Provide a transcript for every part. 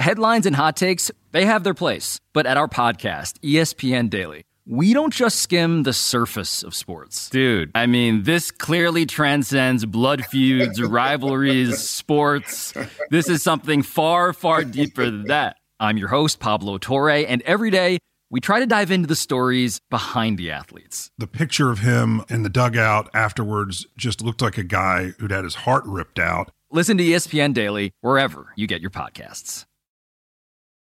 Headlines and hot takes, they have their place. But at our podcast, ESPN Daily, we don't just skim the surface of sports. Dude, I mean, this clearly transcends blood feuds, rivalries, sports. This is something far, far deeper than that. I'm your host, Pablo Torre, and every day we try to dive into the stories behind the athletes. The picture of him in the dugout afterwards just looked like a guy who'd had his heart ripped out. Listen to ESPN Daily wherever you get your podcasts.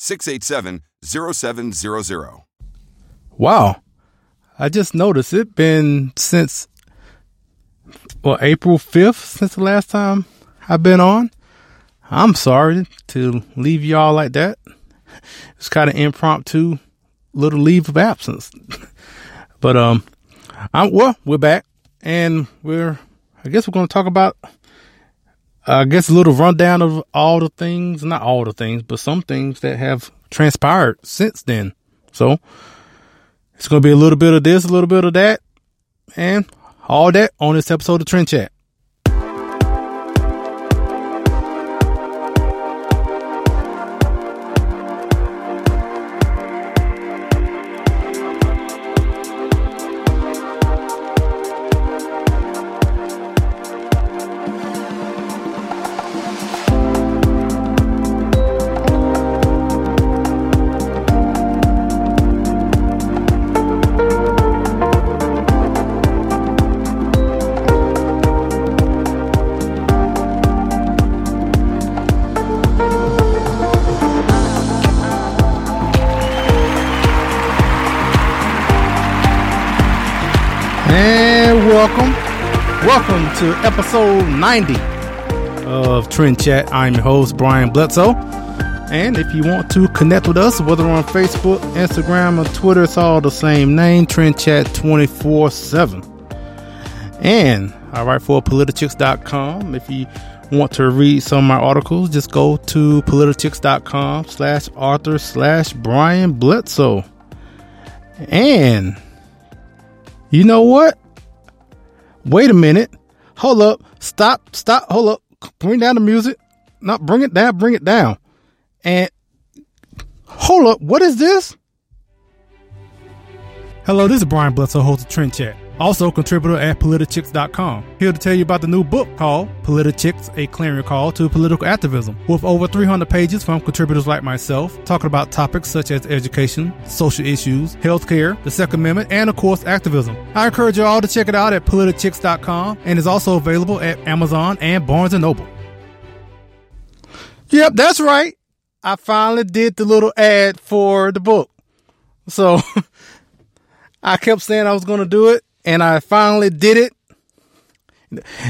833-687-0700. Wow. I just noticed it been since well April 5th since the last time I've been on. I'm sorry to leave y'all like that. It's kind of impromptu little leave of absence. but um I'm well, we're back and we're I guess we're going to talk about I guess a little rundown of all the things, not all the things, but some things that have transpired since then. So it's going to be a little bit of this, a little bit of that, and all that on this episode of Trend Chat. To episode 90 of Trend Chat. I'm your host, Brian Bledsoe. And if you want to connect with us, whether on Facebook, Instagram, or Twitter, it's all the same name, Trend Chat 24 7. And I write for politichicks.com. If you want to read some of my articles, just go to politichicks.com slash author slash Brian Bledsoe. And you know what? Wait a minute. Hold up. Stop. Stop. Hold up. Bring down the music. Not bring it down. Bring it down. And hold up. What is this? Hello, this is Brian Bledsoe, host of Trend Chat. Also, contributor at politichicks.com. Here to tell you about the new book called Politichicks, a clarion call to political activism. With over 300 pages from contributors like myself, talking about topics such as education, social issues, healthcare, the Second Amendment, and of course, activism. I encourage you all to check it out at politichicks.com and is also available at Amazon and Barnes & Noble. Yep, that's right. I finally did the little ad for the book. So I kept saying I was going to do it and I finally did it.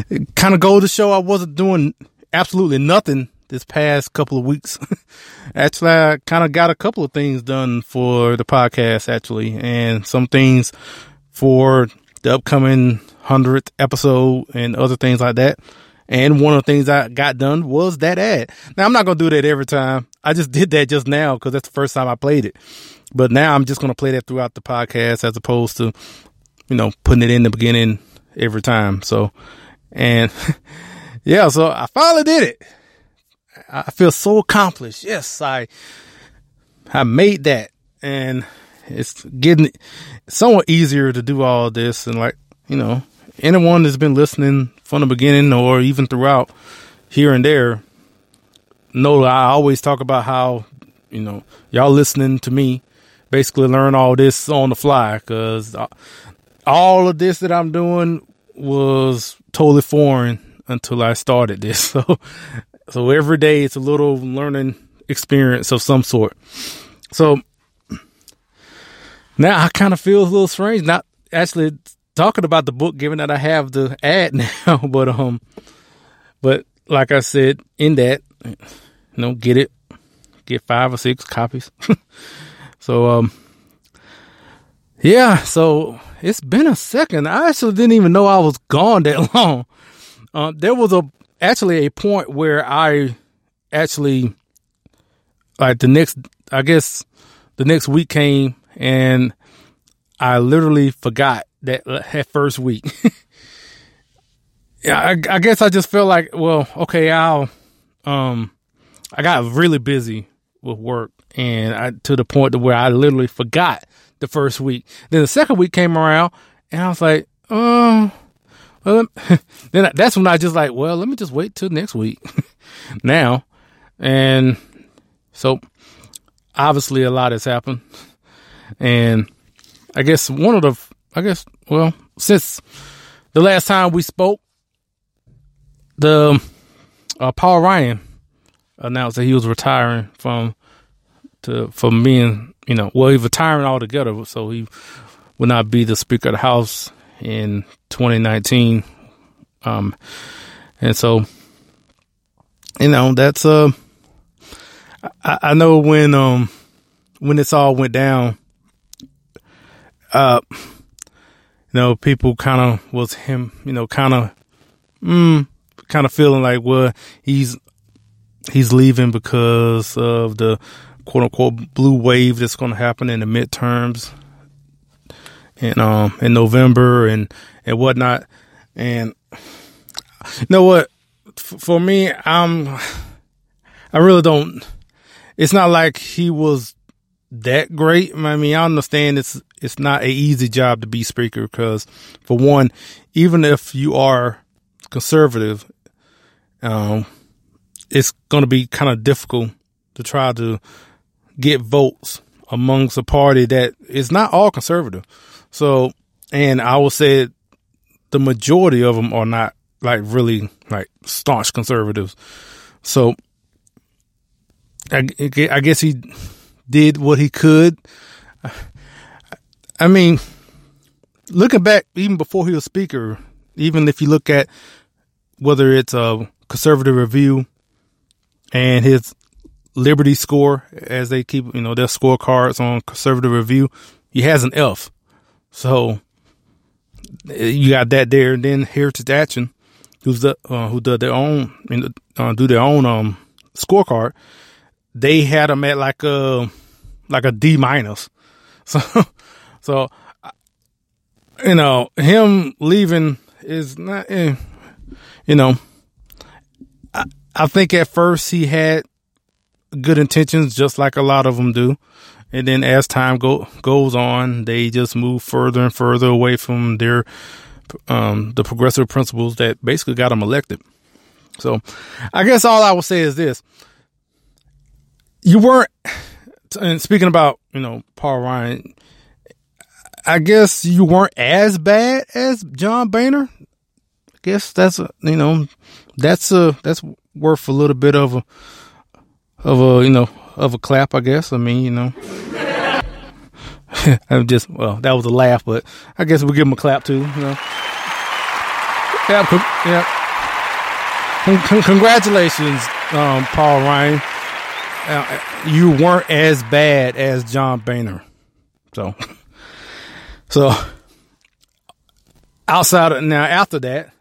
it kind of go to show I wasn't doing absolutely nothing this past couple of weeks. actually, I kind of got a couple of things done for the podcast actually, and some things for the upcoming hundredth episode and other things like that. And one of the things I got done was that ad. Now I'm not going to do that every time. I just did that just now because that's the first time I played it. But now I'm just going to play that throughout the podcast as opposed to, you know, putting it in the beginning every time. So, and yeah, so I finally did it. I feel so accomplished. Yes, I, I made that and it's getting somewhat easier to do all this. And like, you know, anyone that's been listening from the beginning or even throughout here and there know I always talk about how, you know, y'all listening to me basically learn all this on the fly because all of this that I'm doing was totally foreign until I started this. So, so every day it's a little learning experience of some sort. So now I kind of feel a little strange not actually talking about the book, given that I have the ad now. but um, but like I said, in that, you know, get it, get five or six copies. so um, yeah. So it's been a second. I actually didn't even know I was gone that long. Uh, there was a actually a point where I actually like the next I guess the next week came and I literally forgot that that first week. yeah, I, I, guess I just felt like, well, okay, I'll um I got really busy with work and I to the point to where I literally forgot the first week. Then the second week came around and I was like, oh, well, then that's when I just like, well, let me just wait till next week now. And so obviously a lot has happened. And I guess one of the, I guess, well, since the last time we spoke, the uh, Paul Ryan announced that he was retiring from to from being, you know, well, he's retiring altogether, so he will not be the Speaker of the House in 2019. Um, and so, you know, that's, uh, I, I know when, um, when this all went down, uh, you know, people kind of was him, you know, kind of, mm, kind of feeling like, well, he's, he's leaving because of the quote unquote blue wave that's going to happen in the midterms in um in November and and whatnot. And you know what? For me, I'm I really don't. It's not like he was that great. I mean, I understand it's it's not a easy job to be speaker because, for one, even if you are conservative, um, it's going to be kind of difficult to try to get votes amongst a party that is not all conservative. So, and I will say the majority of them are not like really like staunch conservatives. So, I, I guess he did what he could. I mean, looking back, even before he was speaker, even if you look at whether it's a conservative review and his liberty score, as they keep, you know, their scorecards on conservative review, he has an F. So you got that there. And then Heritage Action, who's the uh, who does their own uh, do their own um scorecard. They had him at like a like a D minus. So so you know him leaving is not. Eh, you know, I think at first he had good intentions, just like a lot of them do. And then as time go, goes on, they just move further and further away from their, um, the progressive principles that basically got them elected. So I guess all I will say is this. You weren't, and speaking about, you know, Paul Ryan, I guess you weren't as bad as John Boehner. I guess that's, a, you know, that's a, that's worth a little bit of a, of a, you know, of a clap, I guess. I mean, you know. I'm just well, that was a laugh, but I guess we'll give him a clap too. You know. Yeah, yeah. congratulations, um, Paul Ryan. Uh, you weren't as bad as John Boehner, so so outside of now after that,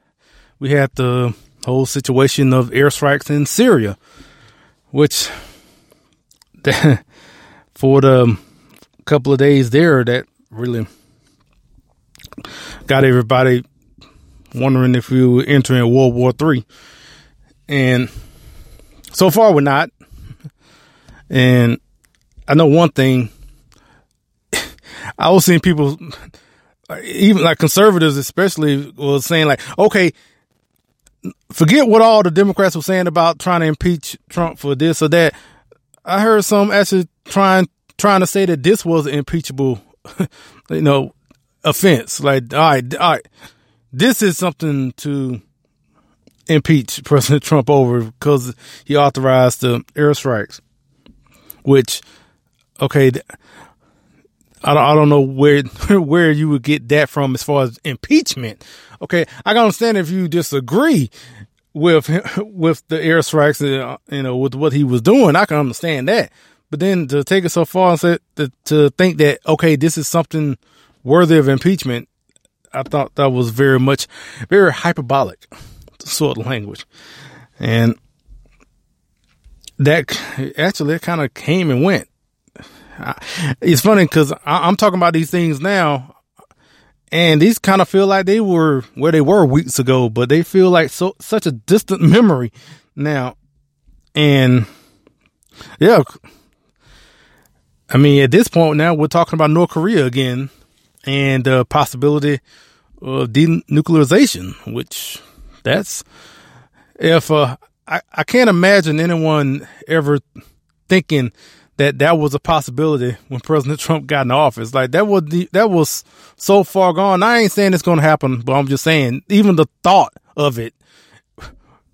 we had the whole situation of airstrikes in Syria, which for the couple of days there that really got everybody wondering if we were entering World War Three. And so far we're not. And I know one thing. I was seeing people, even like conservatives, especially, was saying like, okay, forget what all the Democrats were saying about trying to impeach Trump for this or that. I heard some actually trying trying to say that this was an impeachable, you know, offense. Like, all right, all right, this is something to impeach President Trump over because he authorized the airstrikes, which, okay, I don't, I don't know where where you would get that from as far as impeachment. Okay, I can understand if you disagree with with the airstrikes, uh, you know, with what he was doing. I can understand that, but then to take it so far and say, to, to think that okay, this is something worthy of impeachment, I thought that was very much very hyperbolic sort of language, and that actually it kind of came and went it's funny because I'm talking about these things now, and these kind of feel like they were where they were weeks ago, but they feel like so such a distant memory now. And yeah, I mean, at this point now, we're talking about North Korea again and the possibility of denuclearization, which that's if uh, I, I can't imagine anyone ever thinking that that was a possibility when President Trump got in office. Like that was the, that was so far gone. I ain't saying it's going to happen, but I'm just saying even the thought of it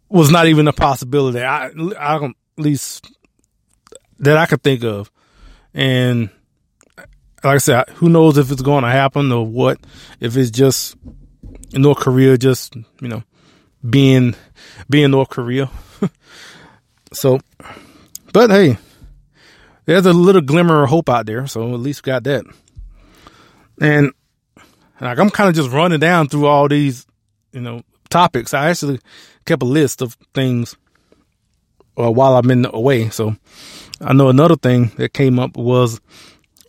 was not even a possibility. I, I at least that I could think of. And like I said, who knows if it's going to happen or what, if it's just North Korea just, you know, being, being North Korea. so, but hey, there's a little glimmer of hope out there. So at least got that. And like I'm kind of just running down through all these, you know, topics. I actually kept a list of things uh, while I've been away. So I know another thing that came up was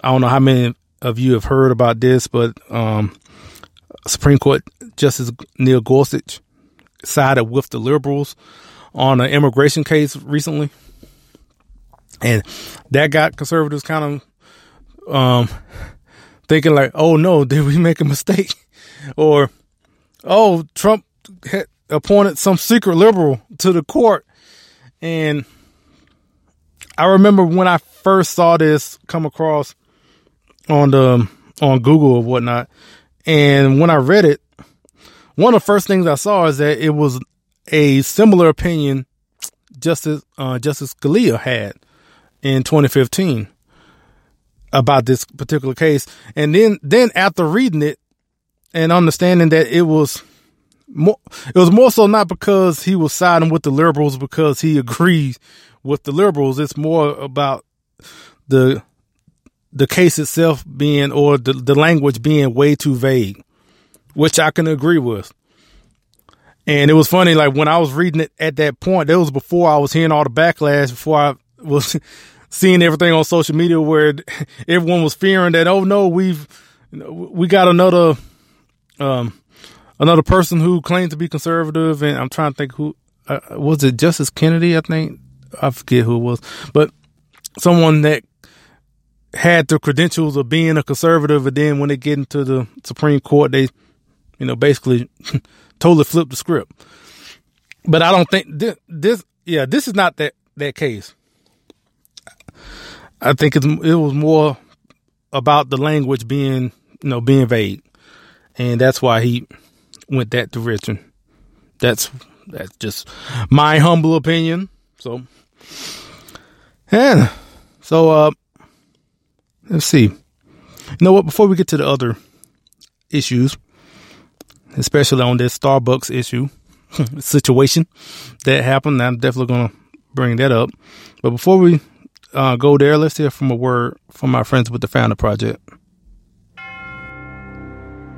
I don't know how many of you have heard about this, but um, Supreme Court Justice Neil Gorsuch sided with the liberals on an immigration case recently. And that got conservatives kind of um, thinking like, oh no, did we make a mistake? or, oh, Trump had appointed some secret liberal to the court. And I remember when I first saw this come across on the on Google or whatnot, and when I read it, one of the first things I saw is that it was a similar opinion Justice uh, Justice Scalia had in 2015 about this particular case. And then, then after reading it and understanding that it was more, it was more so not because he was siding with the liberals because he agrees with the liberals. It's more about the, the case itself being, or the, the language being way too vague, which I can agree with. And it was funny, like when I was reading it at that point, that was before I was hearing all the backlash, before I was seeing everything on social media where everyone was fearing that, oh no, we've, we got another, um, another person who claimed to be conservative. And I'm trying to think who, uh, was it Justice Kennedy? I think I forget who it was, but someone that had the credentials of being a conservative. And then when they get into the Supreme Court, they, you know, basically totally flip the script. But I don't think this, this, yeah, this is not that, that case. I think it was more about the language being, you know, being vague, and that's why he went that direction. That's that's just my humble opinion. So, and so uh, let's see. You know what? Before we get to the other issues, especially on this Starbucks issue situation that happened, I'm definitely gonna bring that up. But before we uh, go there, let's hear from a word from my friends with the Founder Project.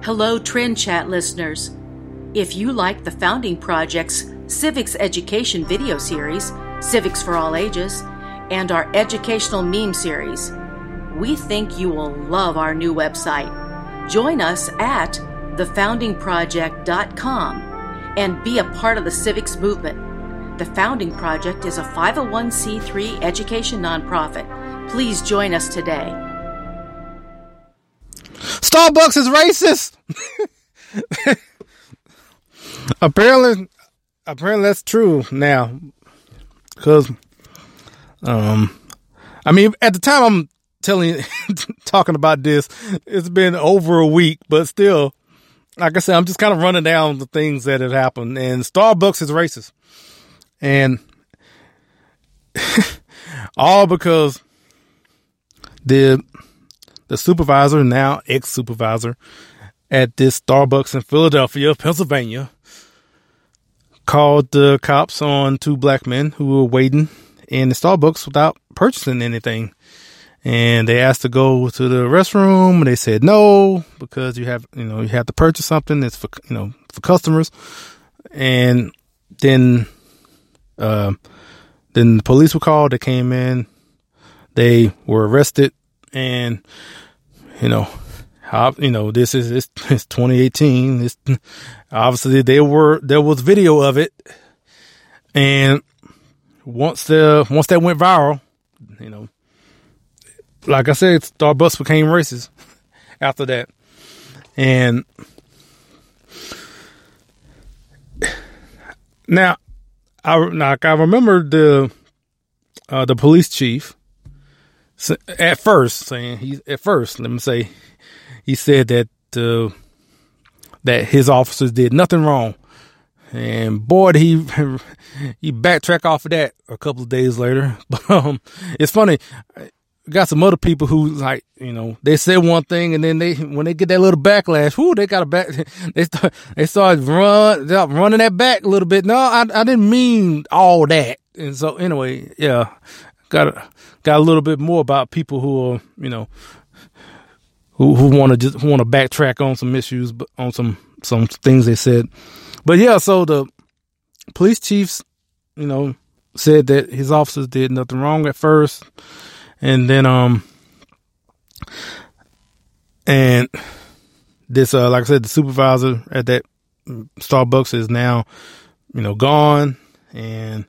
Hello, Trend Chat listeners. If you like the Founding Project's Civics Education video series, Civics for All Ages, and our educational meme series, we think you will love our new website. Join us at thefoundingproject.com and be a part of the civics movement. The Founding Project is a 501c3 education nonprofit. Please join us today. Starbucks is racist. apparently, apparently that's true now. Because, um, I mean, at the time I'm telling talking about this. It's been over a week, but still, like I said, I'm just kind of running down the things that have happened. And Starbucks is racist, and all because the the supervisor, now ex supervisor at this Starbucks in Philadelphia, Pennsylvania, called the cops on two black men who were waiting in the Starbucks without purchasing anything. And they asked to go to the restroom and they said no because you have, you know, you have to purchase something that's for, you know, for customers. And then, uh, then the police were called. They came in. They were arrested and, you know, how, you know, this is, it's, it's 2018. It's, obviously there were, there was video of it. And once the, once that went viral, you know, like I said, Starbucks became racist after that. And now, I like I remember the uh, the police chief at first saying he at first let me say he said that uh, that his officers did nothing wrong, and boy, he he backtrack off of that a couple of days later. But um, it's funny. Got some other people who like you know they say one thing and then they when they get that little backlash, whoo, they got a back. They start they start run running that back a little bit. No, I I didn't mean all that. And so anyway, yeah, got a, got a little bit more about people who are you know who who want to just want to backtrack on some issues, but on some some things they said. But yeah, so the police chiefs, you know, said that his officers did nothing wrong at first, and then um, and this uh, like I said, the supervisor at that Starbucks is now, you know, gone, and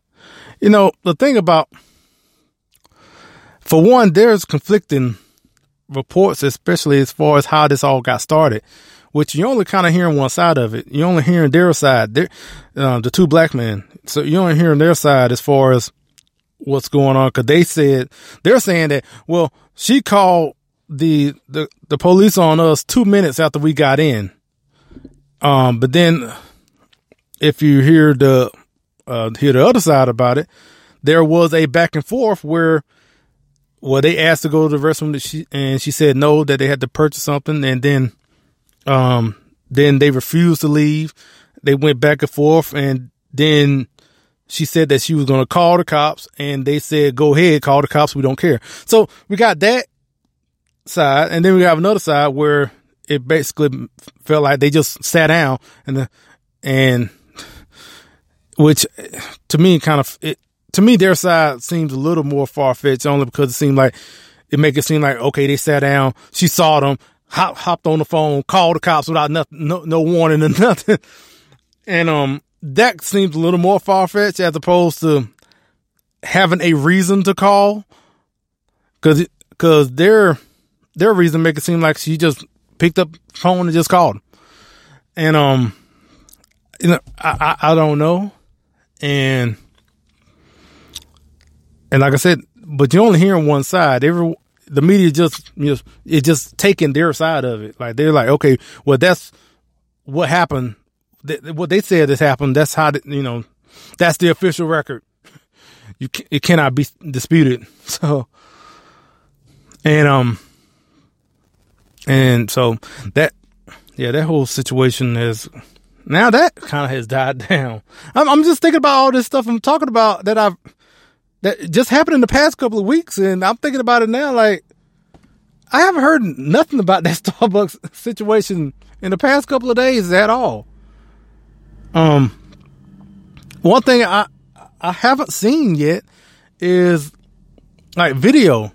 you know the thing about, for one, there's conflicting reports, especially as far as how this all got started, which you only kind of hearing one side of it. You only hearing their side, their, uh, the two black men. So you only hearing their side as far as what's going on. Cause they said, they're saying that, well, she called the, the, the police on us two minutes after we got in. Um, but then if you hear the, uh, hear the other side about it, there was a back and forth where well, they asked to go to the restroom that she, and she said no, that they had to purchase something. And then, um, then they refused to leave. They went back and forth. And then she said that she was going to call the cops and they said, go ahead, call the cops. We don't care. So we got that side. And then we have another side where it basically felt like they just sat down and the, and which to me kind of, it, to me, their side seems a little more far fetched only because it seemed like it make it seem like, okay, they sat down, she saw them, hop, hopped on the phone, called the cops without nothing, no, no warning or nothing. And, um, that seems a little more far fetched as opposed to having a reason to call. Cause, cause their, their reason make it seem like she just picked up phone and just called. And, um, you know, I, I, I don't know. And, and like I said, but you're only hearing one side. Every the media just you know it just taking their side of it. Like they're like, okay, well that's what happened. What they said has happened. That's how the, you know that's the official record. You it cannot be disputed. So and um and so that yeah that whole situation has now that kind of has died down. I'm, I'm just thinking about all this stuff I'm talking about that I've that just happened in the past couple of weeks, and I'm thinking about it now. Like, I haven't heard nothing about that Starbucks situation in the past couple of days at all. Um, one thing I I haven't seen yet is like video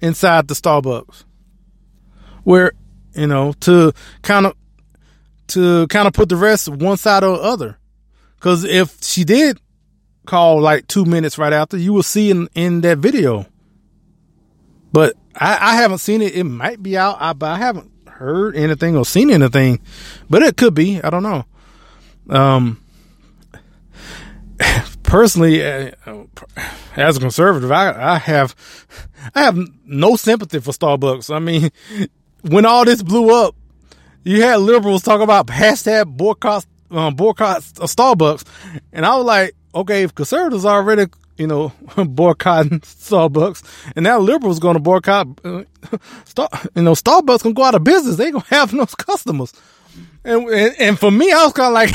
inside the Starbucks, where you know to kind of to kind of put the rest one side or the other. Because if she did call like two minutes right after, you will see in, in that video. But I, I haven't seen it. It might be out, I, but I haven't heard anything or seen anything. But it could be. I don't know. Um, personally, uh, as a conservative, I, I have I have no sympathy for Starbucks. I mean, when all this blew up, you had liberals talk about hashtag boycott um, boycott Starbucks, and I was like, okay, if conservatives already you know boycotting Starbucks, and now liberals going to boycott, uh, Star, you know, Starbucks gonna go out of business. They gonna have no customers, and and, and for me, I was kind of like.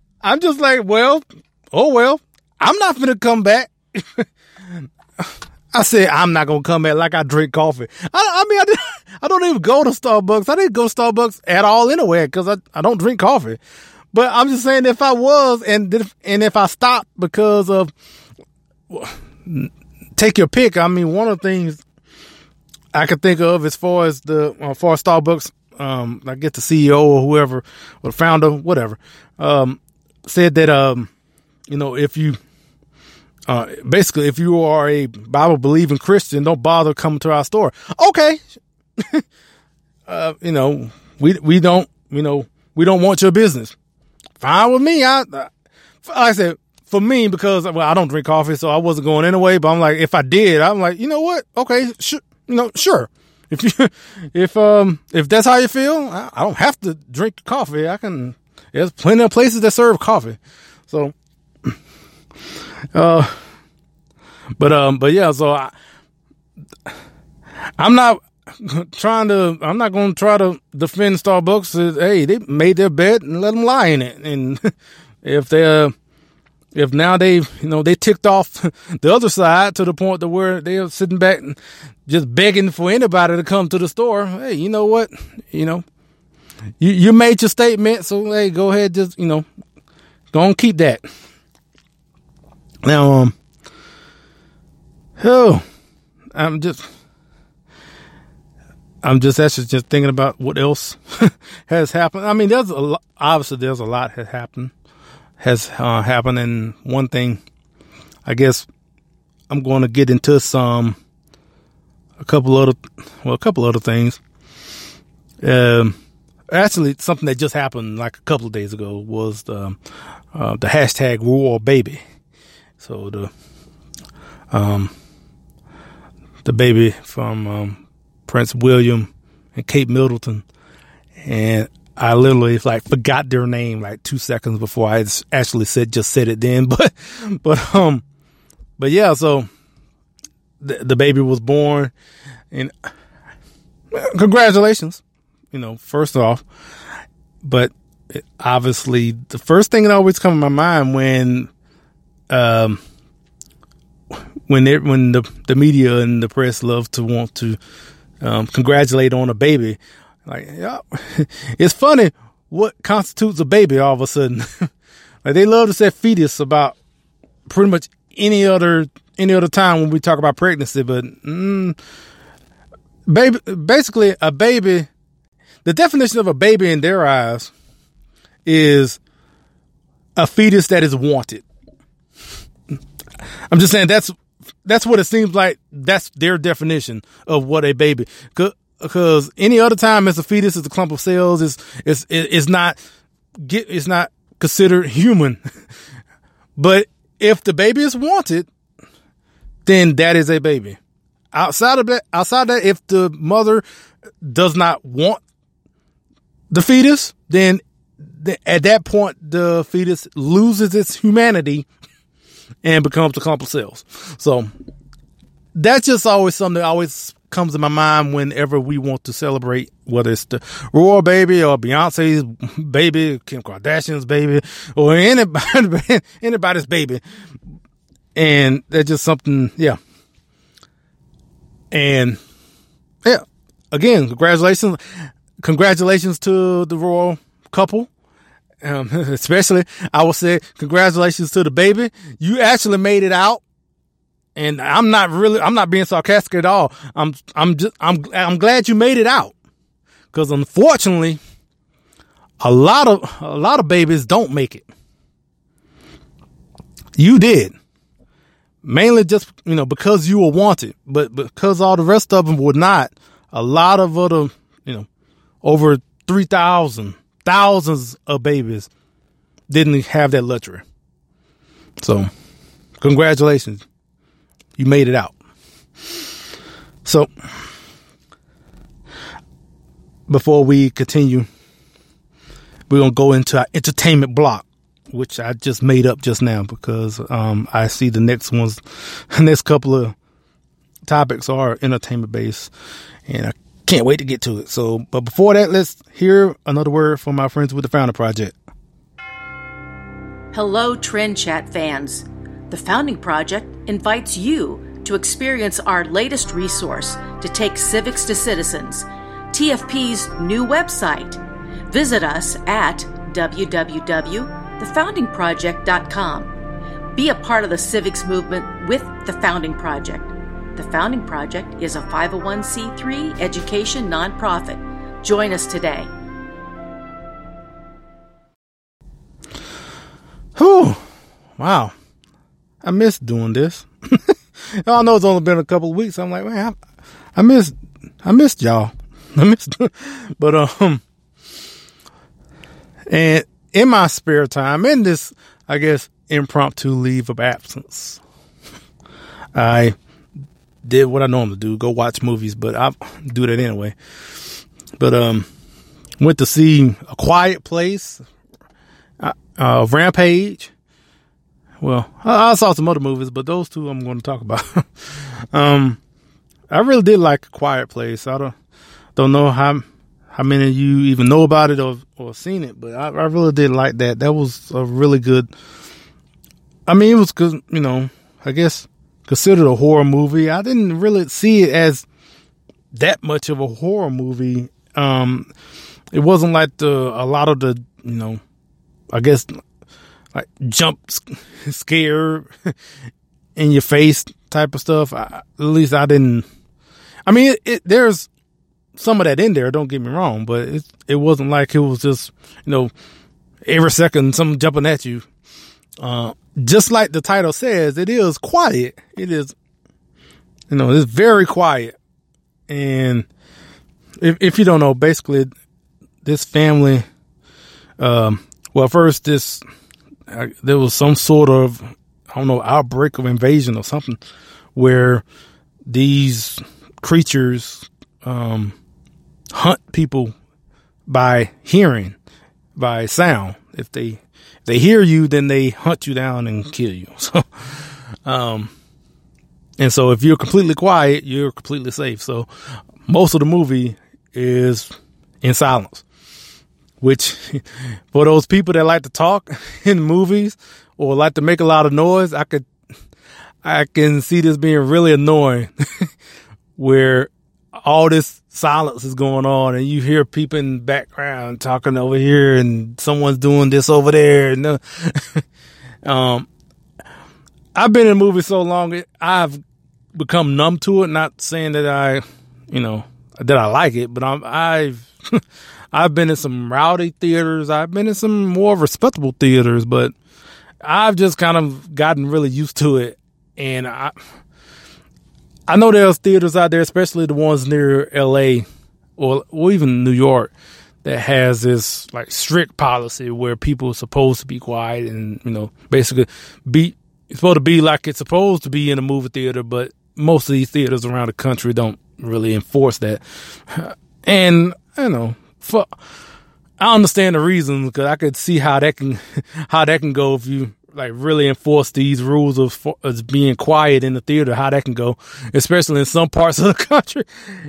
I'm just like, well, oh well, I'm not gonna come back. I said I'm not gonna come back like I drink coffee. I, I mean, I, did, I don't even go to Starbucks. I didn't go to Starbucks at all anyway because I, I don't drink coffee. But I'm just saying if I was and if, and if I stopped because of take your pick. I mean, one of the things I could think of as far as the uh, far as Starbucks, um, I get the CEO or whoever or the founder, whatever. Um, said that um, you know if you uh, basically if you are a Bible believing Christian, don't bother coming to our store. Okay, uh, you know we we don't you know we don't want your business. Fine with me. I like I said for me because well I don't drink coffee, so I wasn't going anyway. But I'm like if I did, I'm like you know what? Okay, sure, you know sure. If you if um if that's how you feel, I, I don't have to drink coffee. I can there's plenty of places that serve coffee. So, uh, but, um, but yeah, so I, I'm not trying to, I'm not going to try to defend Starbucks. Hey, they made their bed and let them lie in it. And if they're, if now they, you know, they ticked off the other side to the point to where they're sitting back and just begging for anybody to come to the store. Hey, you know what? You know, you you made your statement, so hey, go ahead, just you know, and keep that. Now, um, oh, I'm just, I'm just actually just thinking about what else has happened. I mean, there's a lot, obviously there's a lot has happened, has uh, happened, and one thing, I guess, I'm going to get into some, a couple other, well, a couple other things. Um actually something that just happened like a couple of days ago was the uh, the hashtag Royal Baby. So the um the baby from um, Prince William and Kate Middleton, and I literally like forgot their name like two seconds before I actually said just said it then. But but um but yeah, so the, the baby was born, and congratulations you know, first off, but obviously the first thing that always comes to my mind when, um, when it, when the the media and the press love to want to um, congratulate on a baby, like yeah, it's funny what constitutes a baby all of a sudden. like they love to say fetus about pretty much any other any other time when we talk about pregnancy, but mm, baby, basically a baby the definition of a baby in their eyes is a fetus that is wanted. I'm just saying that's that's what it seems like. That's their definition of what a baby. Because any other time as a fetus is a clump of cells is is is not get it's not considered human. but if the baby is wanted, then that is a baby. Outside of that, outside of that, if the mother does not want the fetus, then at that point, the fetus loses its humanity and becomes a clump of cells. So that's just always something that always comes to my mind whenever we want to celebrate, whether it's the royal baby or Beyonce's baby, Kim Kardashian's baby, or anybody, anybody's baby. And that's just something, yeah. And yeah, again, congratulations congratulations to the royal couple. Um, especially, I will say congratulations to the baby. You actually made it out. And I'm not really, I'm not being sarcastic at all. I'm, I'm just, I'm, I'm glad you made it out. Cause unfortunately, a lot of, a lot of babies don't make it. You did. Mainly just, you know, because you were wanted, but because all the rest of them were not, a lot of other, you know, over 3,000, thousands of babies didn't have that luxury. So, congratulations. You made it out. So, before we continue, we're going to go into our entertainment block, which I just made up just now because um, I see the next ones, next couple of topics are entertainment based, and I can't wait to get to it. So, but before that, let's hear another word from my friends with the Founder Project. Hello, Trend Chat fans. The Founding Project invites you to experience our latest resource to take civics to citizens, TFP's new website. Visit us at www.thefoundingproject.com. Be a part of the civics movement with the Founding Project. The Founding Project is a 501c3 education nonprofit. Join us today. Whew. Wow. I miss doing this. I know it's only been a couple of weeks. I'm like, man, I, I missed, I missed y'all. I missed, but, um, and in my spare time, in this, I guess, impromptu leave of absence, I did what I normally do, go watch movies, but I do that anyway. But, um, went to see A Quiet Place, uh, uh, Rampage. Well, I, I, saw some other movies, but those two I'm going to talk about. um, I really did like Quiet Place. I don't don't know how how many of you even know about it or or seen it, but I, I really did like that. That was a really good. I mean, it was good. You know, I guess considered a horror movie. I didn't really see it as that much of a horror movie. Um, it wasn't like the a lot of the you know I guess like jump scare in your face type of stuff. I, at least I didn't. I mean, it, it, there's some of that in there. Don't get me wrong, but it it wasn't like it was just you know every second something jumping at you. Uh, just like the title says, it is quiet. It is, you know, it's very quiet. And if if you don't know, basically, this family, um, well, first this uh, there was some sort of I don't know outbreak of invasion or something where these creatures um, hunt people by hearing, by sound. If they if they hear you, then they hunt you down and kill you. So, um, and so if you're completely quiet, you're completely safe. So, most of the movie is in silence which for those people that like to talk in movies or like to make a lot of noise, I could, I can see this being really annoying where all this silence is going on and you hear people in the background talking over here and someone's doing this over there. And, um, I've been in movies so long, I've become numb to it. Not saying that I, you know, that I like it, but I'm, I've, I've been in some rowdy theaters. I've been in some more respectable theaters, but I've just kind of gotten really used to it. And I, I know there's theaters out there, especially the ones near LA or, or even New York that has this like strict policy where people are supposed to be quiet and, you know, basically be, it's supposed to be like it's supposed to be in a movie theater, but most of these theaters around the country don't really enforce that. And, you know, for I understand the reasons because I could see how that can how that can go if you like really enforce these rules of, of being quiet in the theater. How that can go, especially in some parts of the country.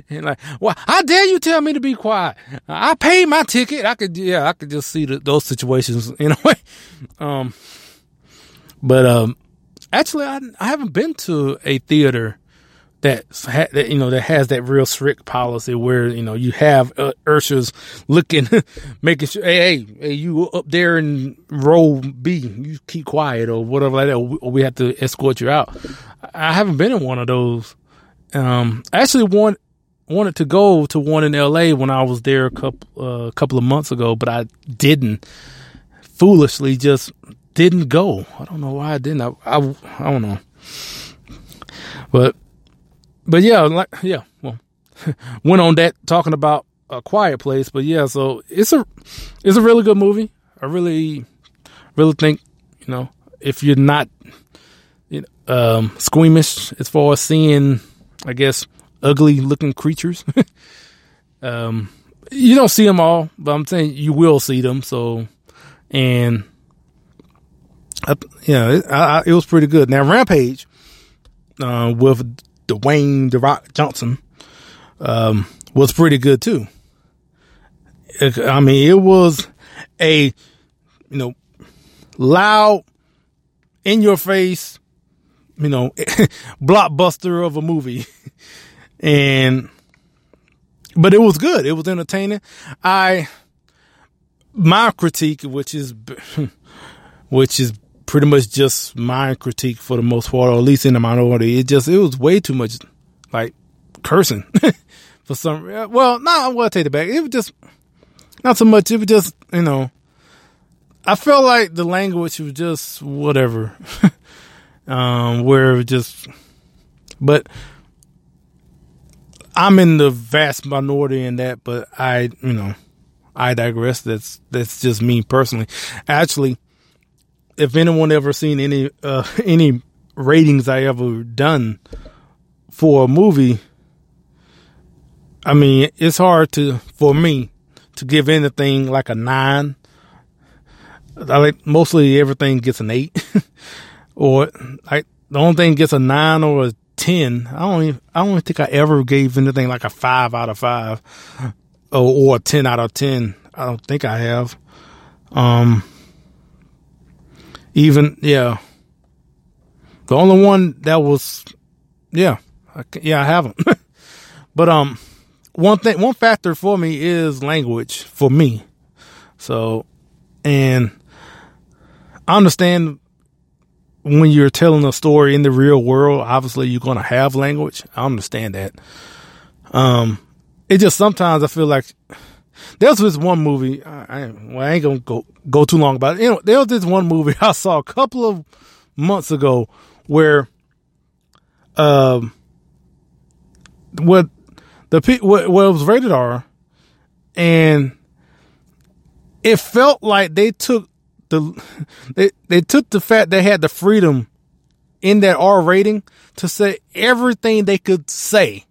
And like, well, how dare you tell me to be quiet? I paid my ticket. I could, yeah, I could just see the, those situations in a way. Um, but um, actually, I I haven't been to a theater that, that you know that has that real strict policy where you know you have uh, ushers looking, making sure, hey, hey, hey, you up there in row B, you keep quiet or whatever like that, or we have to escort you out. I haven't been in one of those. Um, I actually want wanted to go to one in L.A. when I was there a couple uh, a couple of months ago, but I didn't. Foolishly, just didn't go. I don't know why I didn't. I I, I don't know, but but yeah, like yeah, well, went on that talking about a quiet place. But yeah, so it's a it's a really good movie. I really really think you know if you're not you know, um, squeamish as far as seeing, I guess, ugly looking creatures. um, you don't see them all, but I'm saying you will see them. So, and I, yeah, it, I, it was pretty good. Now Rampage, uh, with Dwayne the Rock Johnson, um, was pretty good too. It, I mean, it was a, you know, loud, in your face, you know, blockbuster of a movie. and, but it was good. It was entertaining. I, my critique, which is, which is pretty much just my critique for the most part, or at least in the minority, it just, it was way too much like cursing for some, well, no, I will take it back. It was just, not so much. It was just, you know, I felt like the language was just whatever. um, where just, but I'm in the vast minority in that, but I, you know, I digress. That's, that's just me personally. Actually, if anyone ever seen any, uh, any ratings I ever done for a movie, I mean, it's hard to, for me to give anything like a nine I like mostly everything gets an eight, or like the only thing gets a nine or a ten. I don't even, I don't think I ever gave anything like a five out of five, or, or a ten out of ten. I don't think I have. Um, even yeah, the only one that was, yeah, I, yeah, I haven't. but um, one thing, one factor for me is language for me. So, and I understand when you're telling a story in the real world, obviously you're going to have language. I understand that. Um, it just sometimes I feel like there was this one movie. I, well, I ain't gonna go go too long about it. You know, there was this one movie I saw a couple of months ago where, um, what the what, what was rated R, and it felt like they took the they they took the fact they had the freedom in that R rating to say everything they could say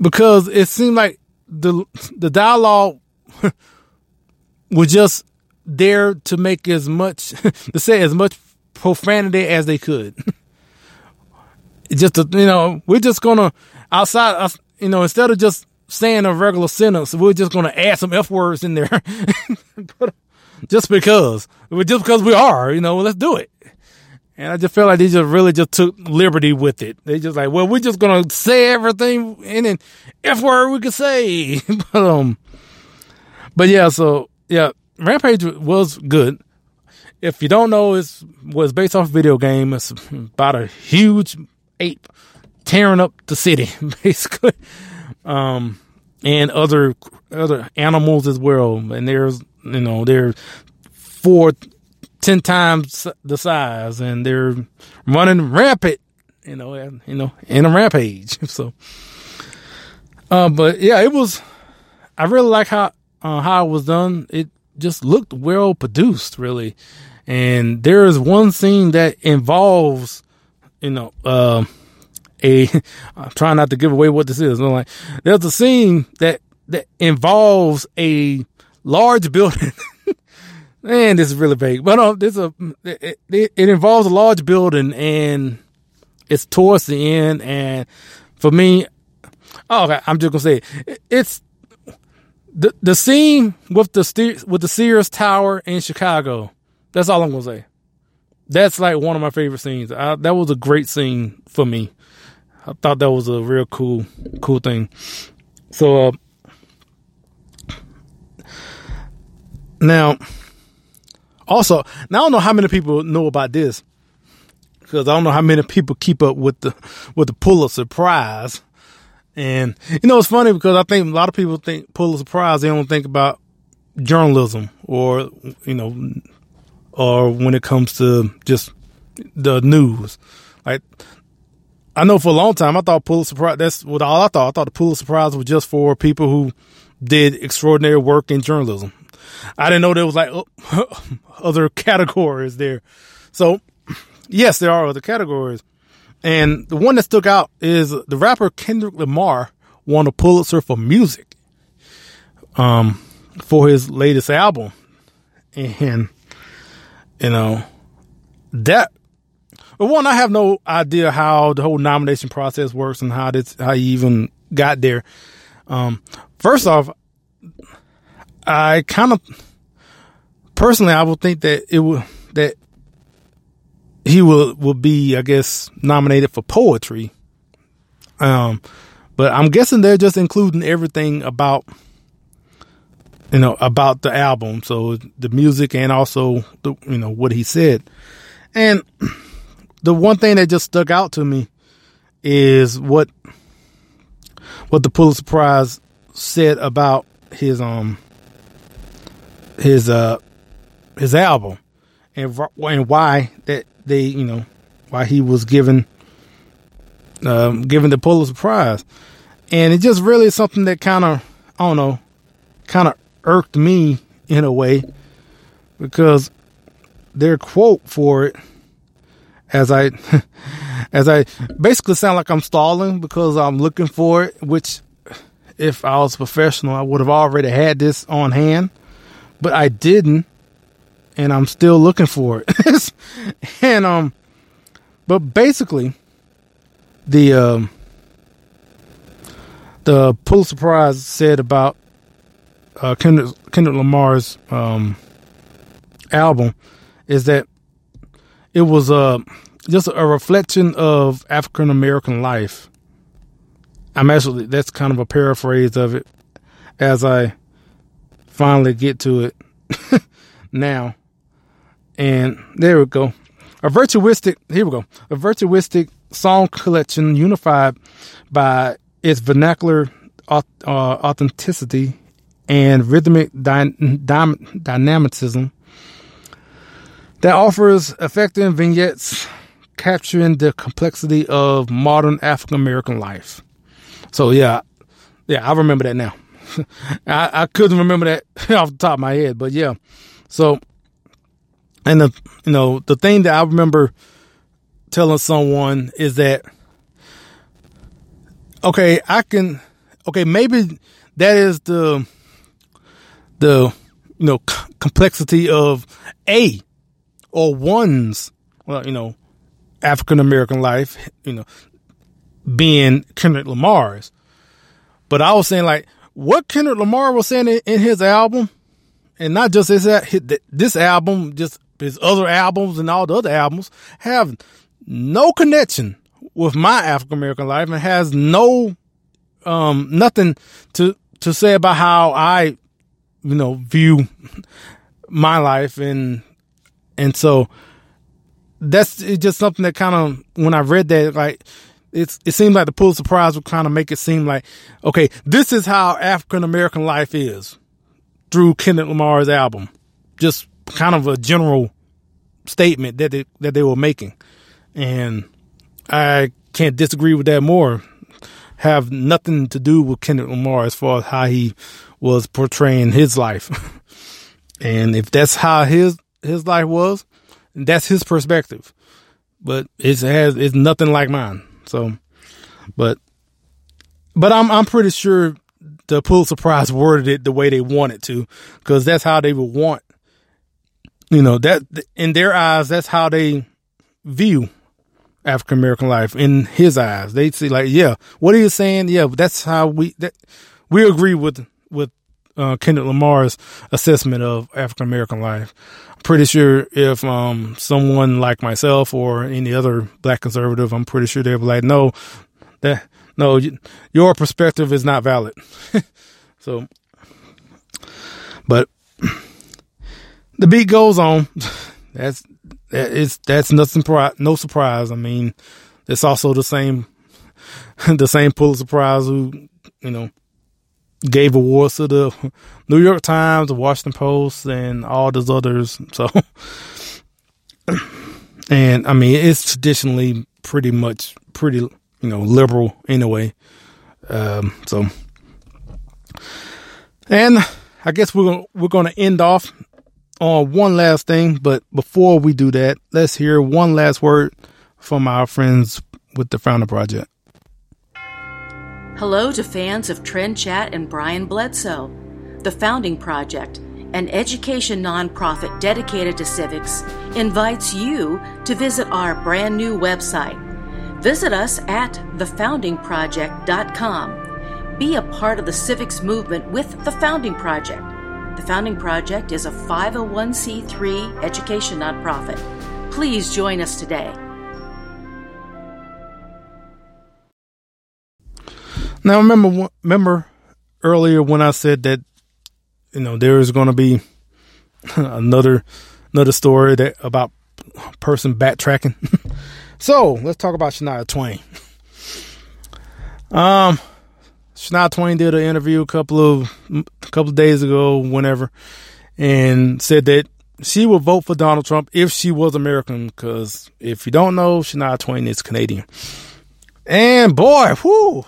because it seemed like the the dialogue was just there to make as much to say as much profanity as they could. just to, you know, we're just gonna outside you know, instead of just saying a regular sentence, we're just gonna add some F words in there just because, just because we are, you know, let's do it. And I just felt like they just really just took liberty with it. They just like, well, we're just gonna say everything and then F word we could say. but um, but yeah, so yeah, Rampage was good. If you don't know, it's was based off a video game. It's about a huge ape tearing up the city, basically, um, and other other animals as well. And there's you know, they're four, ten times the size, and they're running rampant. You know, and, you know, in a rampage. So, uh, but yeah, it was. I really like how uh, how it was done. It just looked well produced, really. And there is one scene that involves, you know, uh, a. I'm trying not to give away what this is. like, there's a scene that that involves a large building. and this is really vague, but uh, this a it, it, it, involves a large building, and it's towards the end. And for me, oh, okay, I'm just gonna say it, it's the the scene with the with the Sears Tower in Chicago. That's all I'm gonna say. That's like one of my favorite scenes. I, that was a great scene for me. I thought that was a real cool, cool thing. So, uh, Now, also, now I don't know how many people know about this because I don't know how many people keep up with the with the Pulitzer Prize. And you know, it's funny because I think a lot of people think Pulitzer Prize. They don't think about journalism or you know, or when it comes to just the news. Like I know for a long time I thought Pulitzer Prize. That's what all I thought. I thought the Pulitzer Prize was just for people who did extraordinary work in journalism. I didn't know there was like other categories there. So, yes, there are other categories. And the one that stuck out is the rapper Kendrick Lamar won a Pulitzer for music um, for his latest album. And, you know, that, well, one, I have no idea how the whole nomination process works and how this, how you even got there. Um, first off, I kind of, personally, I would think that it would, that he will, will be, I guess, nominated for poetry. Um, but I'm guessing they're just including everything about, you know, about the album. So the music and also the, you know, what he said. And the one thing that just stuck out to me is what, what the Pulitzer Prize said about his, um, his, uh, his album and, and why that they, you know, why he was given, um, given the Pulitzer Prize. And it just really is something that kind of, I don't know, kind of irked me in a way because their quote for it as I as I basically sound like I'm stalling because I'm looking for it, which if I was professional, I would have already had this on hand, but I didn't, and I'm still looking for it. and um, but basically, the um, the Pulitzer Prize said about uh, Kendrick, Kendrick Lamar's um, album is that it was uh, just a reflection of African American life. I'm actually that's kind of a paraphrase of it as I finally get to it now. And there we go. A virtuistic, here we go. A virtuistic song collection unified by its vernacular uh, authenticity and rhythmic dy- dy- dynamicism that offers effective vignettes capturing the complexity of modern African American life. So yeah, yeah, I remember that now. I, I couldn't remember that off the top of my head, but yeah. So, and the you know the thing that I remember telling someone is that okay, I can okay maybe that is the the you know c- complexity of a or one's well you know African American life you know being Kendrick Lamar's but I was saying like what Kendrick Lamar was saying in, his album and not just his this album just his other albums and all the other albums have no connection with my African American life and has no um nothing to to say about how I you know, view my life and and so that's just something that kind of when I read that like it's it seems like the Pulitzer Prize would kind of make it seem like okay this is how African American life is through Kendrick Lamar's album just kind of a general statement that they, that they were making and I can't disagree with that more have nothing to do with Kendrick Lamar as far as how he was portraying his life. and if that's how his his life was, that's his perspective. But it has it's nothing like mine. So but but I'm I'm pretty sure the Pulitzer Prize worded it the way they wanted to, because that's how they would want. You know that in their eyes, that's how they view African American life in his eyes. They see like, yeah, what are you saying? Yeah, that's how we that we agree with with uh, Kendrick Lamar's assessment of African American life. I'm pretty sure if um, someone like myself or any other black conservative, I'm pretty sure they'd be like, no, that no, your perspective is not valid. so, but the beat goes on. That's it's that's nothing no surprise. I mean, it's also the same the same Pulitzer Prize who you know gave awards to the New York Times, the Washington Post, and all those others. So, and I mean, it's traditionally pretty much pretty you know liberal anyway. Um, so, and I guess we're gonna, we're going to end off on one last thing, but before we do that, let's hear one last word from our friends with the Founder Project. Hello to fans of Trend Chat and Brian Bledsoe. The Founding Project, an education nonprofit dedicated to civics, invites you to visit our brand new website. Visit us at thefoundingproject.com. Be a part of the civics movement with the Founding Project. The Founding Project is a 501c3 education nonprofit. Please join us today. Now, remember, remember earlier when I said that you know there is going to be another another story that about person backtracking. so let's talk about Shania Twain. Um, Shania Twain did an interview a couple of a couple of days ago, whenever, and said that she would vote for Donald Trump if she was American. Because if you don't know, Shania Twain is Canadian. And boy, whoo,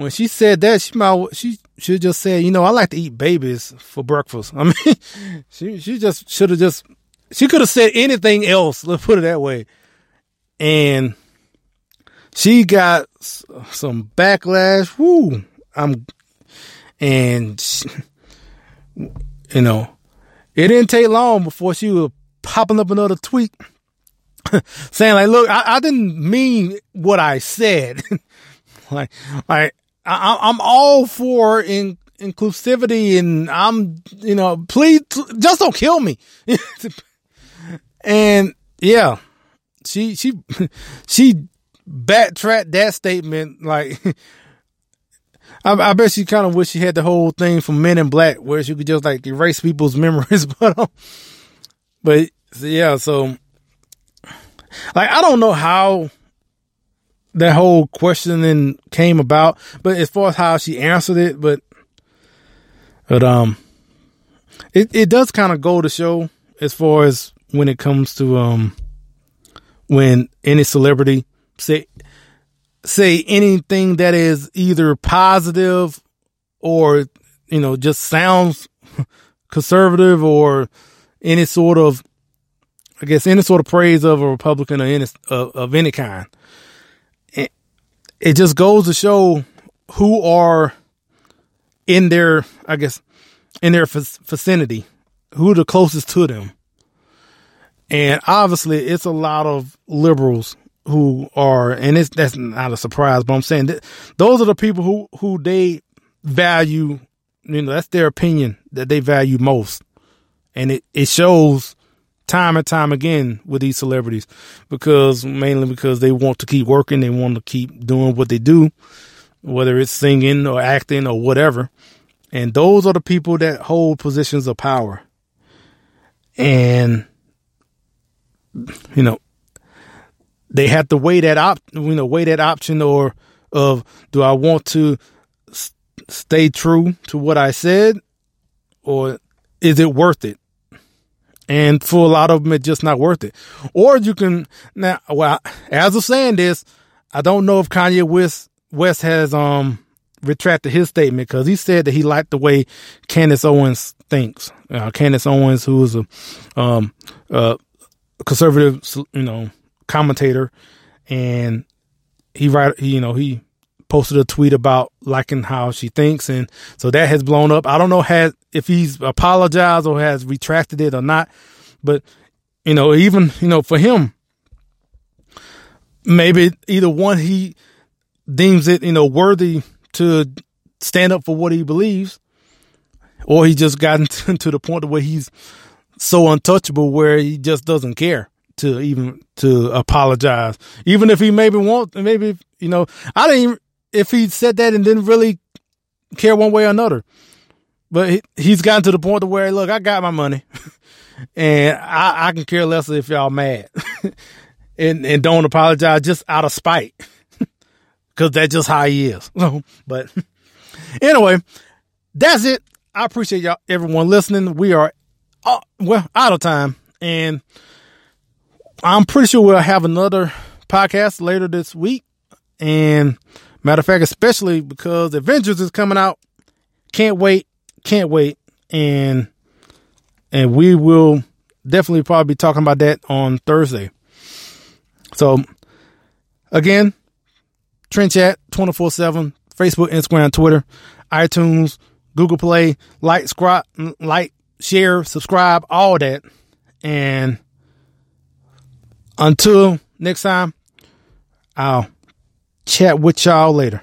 when she said that, she might she should just said, you know, I like to eat babies for breakfast. I mean, she she just should have just she could have said anything else. Let's put it that way. And she got some backlash. Woo! I'm, and she, you know, it didn't take long before she was popping up another tweet saying like, "Look, I, I didn't mean what I said. like, like I, I'm all for in, inclusivity, and I'm, you know, please just don't kill me." and yeah, she she she backtracked that statement like. I, I, bet she kind of wish she had the whole thing from Men in Black, where she could just like erase people's memories. but, um, but yeah, so like I don't know how that whole questioning came about, but as far as how she answered it, but but um, it it does kind of go to show as far as when it comes to um when any celebrity say say anything that is either positive or you know just sounds conservative or any sort of I guess any sort of praise of a Republican or any of, of any kind. It, just goes to show who are in their I guess in their vicinity, who are the closest to them. And obviously, it's a lot of liberals who are, and it's that's not a surprise, but I'm saying that those are the people who who they value. You know, that's their opinion that they value most, and it it shows time and time again with these celebrities because mainly because they want to keep working, they want to keep doing what they do, whether it's singing or acting or whatever. And those are the people that hold positions of power. And you know, they have to weigh that op, you know, weigh that option or of do I want to stay true to what I said or is it worth it? And for a lot of them, it's just not worth it. Or you can now, well, as of saying this, I don't know if Kanye West, West has, um, retracted his statement because he said that he liked the way Candace Owens thinks. Uh, Candace Owens, who is a, um, uh, conservative, you know, commentator, and he write, you know, he posted a tweet about liking how she thinks, and so that has blown up. I don't know has if he's apologized or has retracted it or not, but you know, even you know, for him, maybe either one he deems it you know worthy to stand up for what he believes, or he just gotten to the point where he's so untouchable where he just doesn't care to even to apologize, even if he maybe want maybe you know I didn't even, if he said that and didn't really care one way or another, but he, he's gotten to the point to where look I got my money, and I, I can care less if y'all mad, and and don't apologize just out of spite, because that's just how he is. but anyway, that's it. I appreciate y'all everyone listening. We are uh, well, out of time. And I'm pretty sure we'll have another podcast later this week. And matter of fact, especially because Avengers is coming out. Can't wait. Can't wait. And and we will definitely probably be talking about that on Thursday. So again, Trend Chat 24 7, Facebook, Instagram, Twitter, iTunes, Google Play, like, scrop, like, share, subscribe, all that. And until next time, I'll chat with y'all later.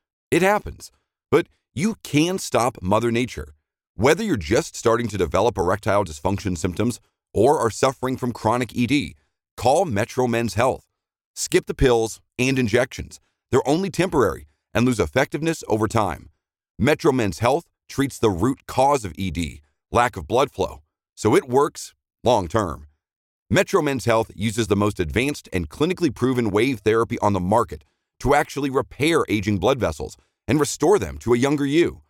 It happens. But you can stop Mother Nature. Whether you're just starting to develop erectile dysfunction symptoms or are suffering from chronic ED, call Metro Men's Health. Skip the pills and injections. They're only temporary and lose effectiveness over time. Metro Men's Health treats the root cause of ED, lack of blood flow, so it works long term. Metro Men's Health uses the most advanced and clinically proven wave therapy on the market to actually repair aging blood vessels and restore them to a younger you.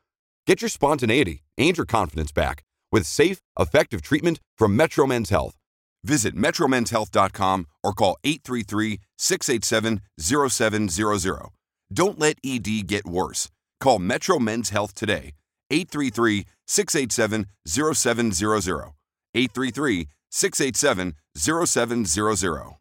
Get your spontaneity and your confidence back with safe, effective treatment from Metro Men's Health. Visit MetroMen'sHealth.com or call 833-687-0700. Don't let ED get worse. Call Metro Men's Health today. 833-687-0700. 833-687-0700.